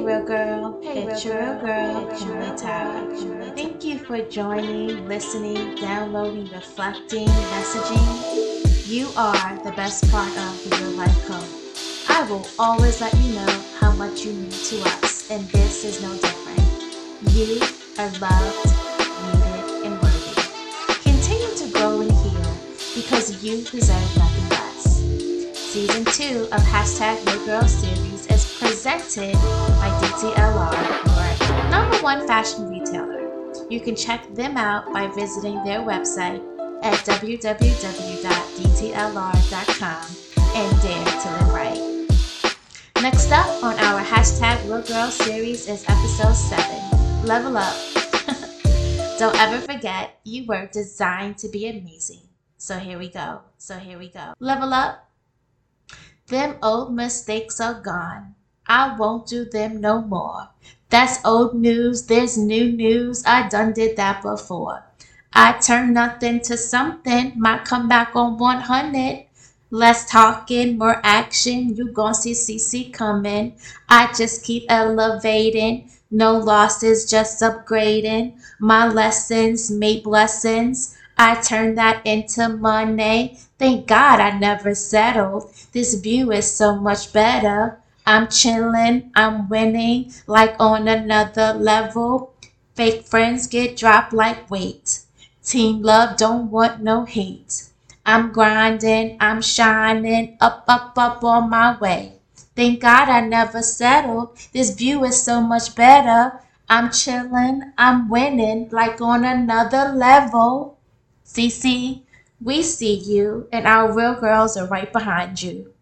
Hey, real girl. Hey, it's your real girl, Kimberly Tyra. Thank you for joining, listening, downloading, reflecting, messaging. You are the best part of the Real Life Code. I will always let you know how much you mean to us, and this is no different. You are loved, needed, and worthy. Continue to grow and heal because you deserve nothing less. Season 2 of Hashtag Real Girl series is presented by DTLR, your number one fashion retailer. You can check them out by visiting their website at www.dtlr.com and dare to live right. Next up on our hashtag Real Girl series is episode 7 Level Up. Don't ever forget you were designed to be amazing. So here we go. So here we go. Level up. Them old mistakes are gone. I won't do them no more. That's old news. There's new news. I done did that before. I turn nothing to something. Might come back on 100. Less talking, more action. You gon' see CC coming. I just keep elevating. No losses, just upgrading. My lessons made blessings. I turn that into money. Thank God I never settled. This view is so much better. I'm chilling, I'm winning, like on another level. Fake friends get dropped like weight. Team love don't want no hate. I'm grinding, I'm shining, up, up, up on my way. Thank God I never settled. This view is so much better. I'm chilling, I'm winning, like on another level. CC, we see you, and our real girls are right behind you.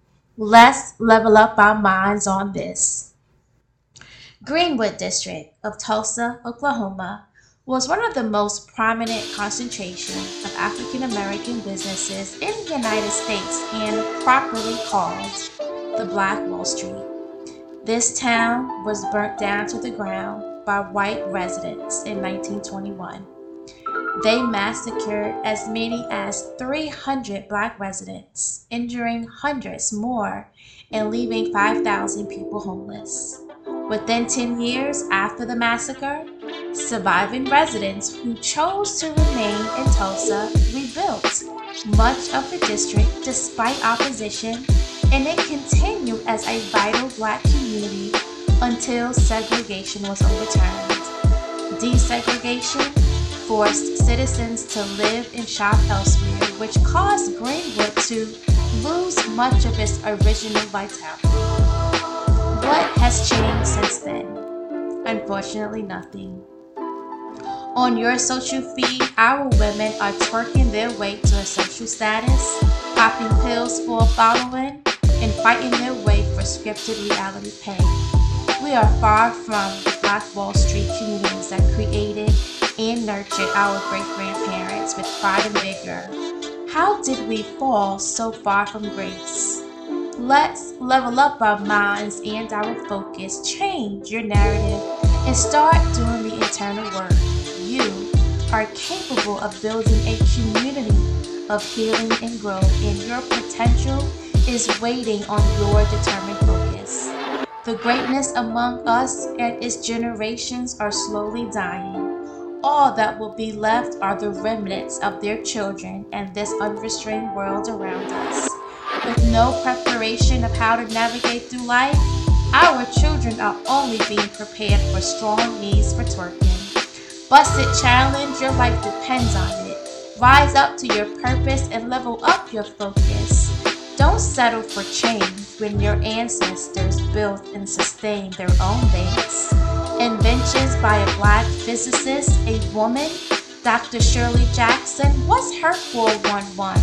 Let's level up our minds on this. Greenwood District of Tulsa, Oklahoma, was one of the most prominent concentrations of African American businesses in the United States and properly called the Black Wall Street. This town was burnt down to the ground by white residents in 1921. They massacred as many as 300 black residents, injuring hundreds more and leaving 5,000 people homeless. Within 10 years after the massacre, surviving residents who chose to remain in Tulsa rebuilt much of the district despite opposition, and it continued as a vital black community until segregation was overturned. Desegregation forced citizens to live and shop elsewhere, which caused Greenwood to lose much of its original vitality. What has changed since then? Unfortunately, nothing. On your social feed, our women are twerking their way to a social status, popping pills for a following, and fighting their way for scripted reality pay. We are far from the Black Wall Street communities that created and nurtured our great grandparents with pride and vigor. How did we fall so far from grace? Let's level up our minds and our focus, change your narrative, and start doing the internal work. You are capable of building a community of healing and growth, and your potential is waiting on your determined focus. The greatness among us and its generations are slowly dying all that will be left are the remnants of their children and this unrestrained world around us. With no preparation of how to navigate through life, our children are only being prepared for strong knees for twerking. Bust it challenge, your life depends on it. Rise up to your purpose and level up your focus. Don't settle for change when your ancestors built and sustained their own base. Inventions by a black physicist, a woman, Dr. Shirley Jackson. What's her 411?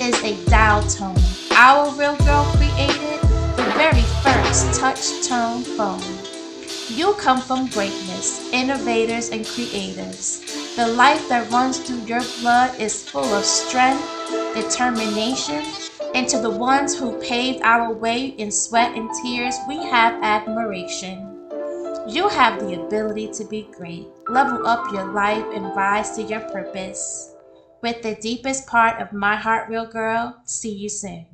Is a dial tone. Our real girl created the very first touch tone phone. You come from greatness, innovators, and creators. The life that runs through your blood is full of strength, determination, and to the ones who paved our way in sweat and tears, we have admiration. You have the ability to be great. Level up your life and rise to your purpose. With the deepest part of my heart, real girl, see you soon.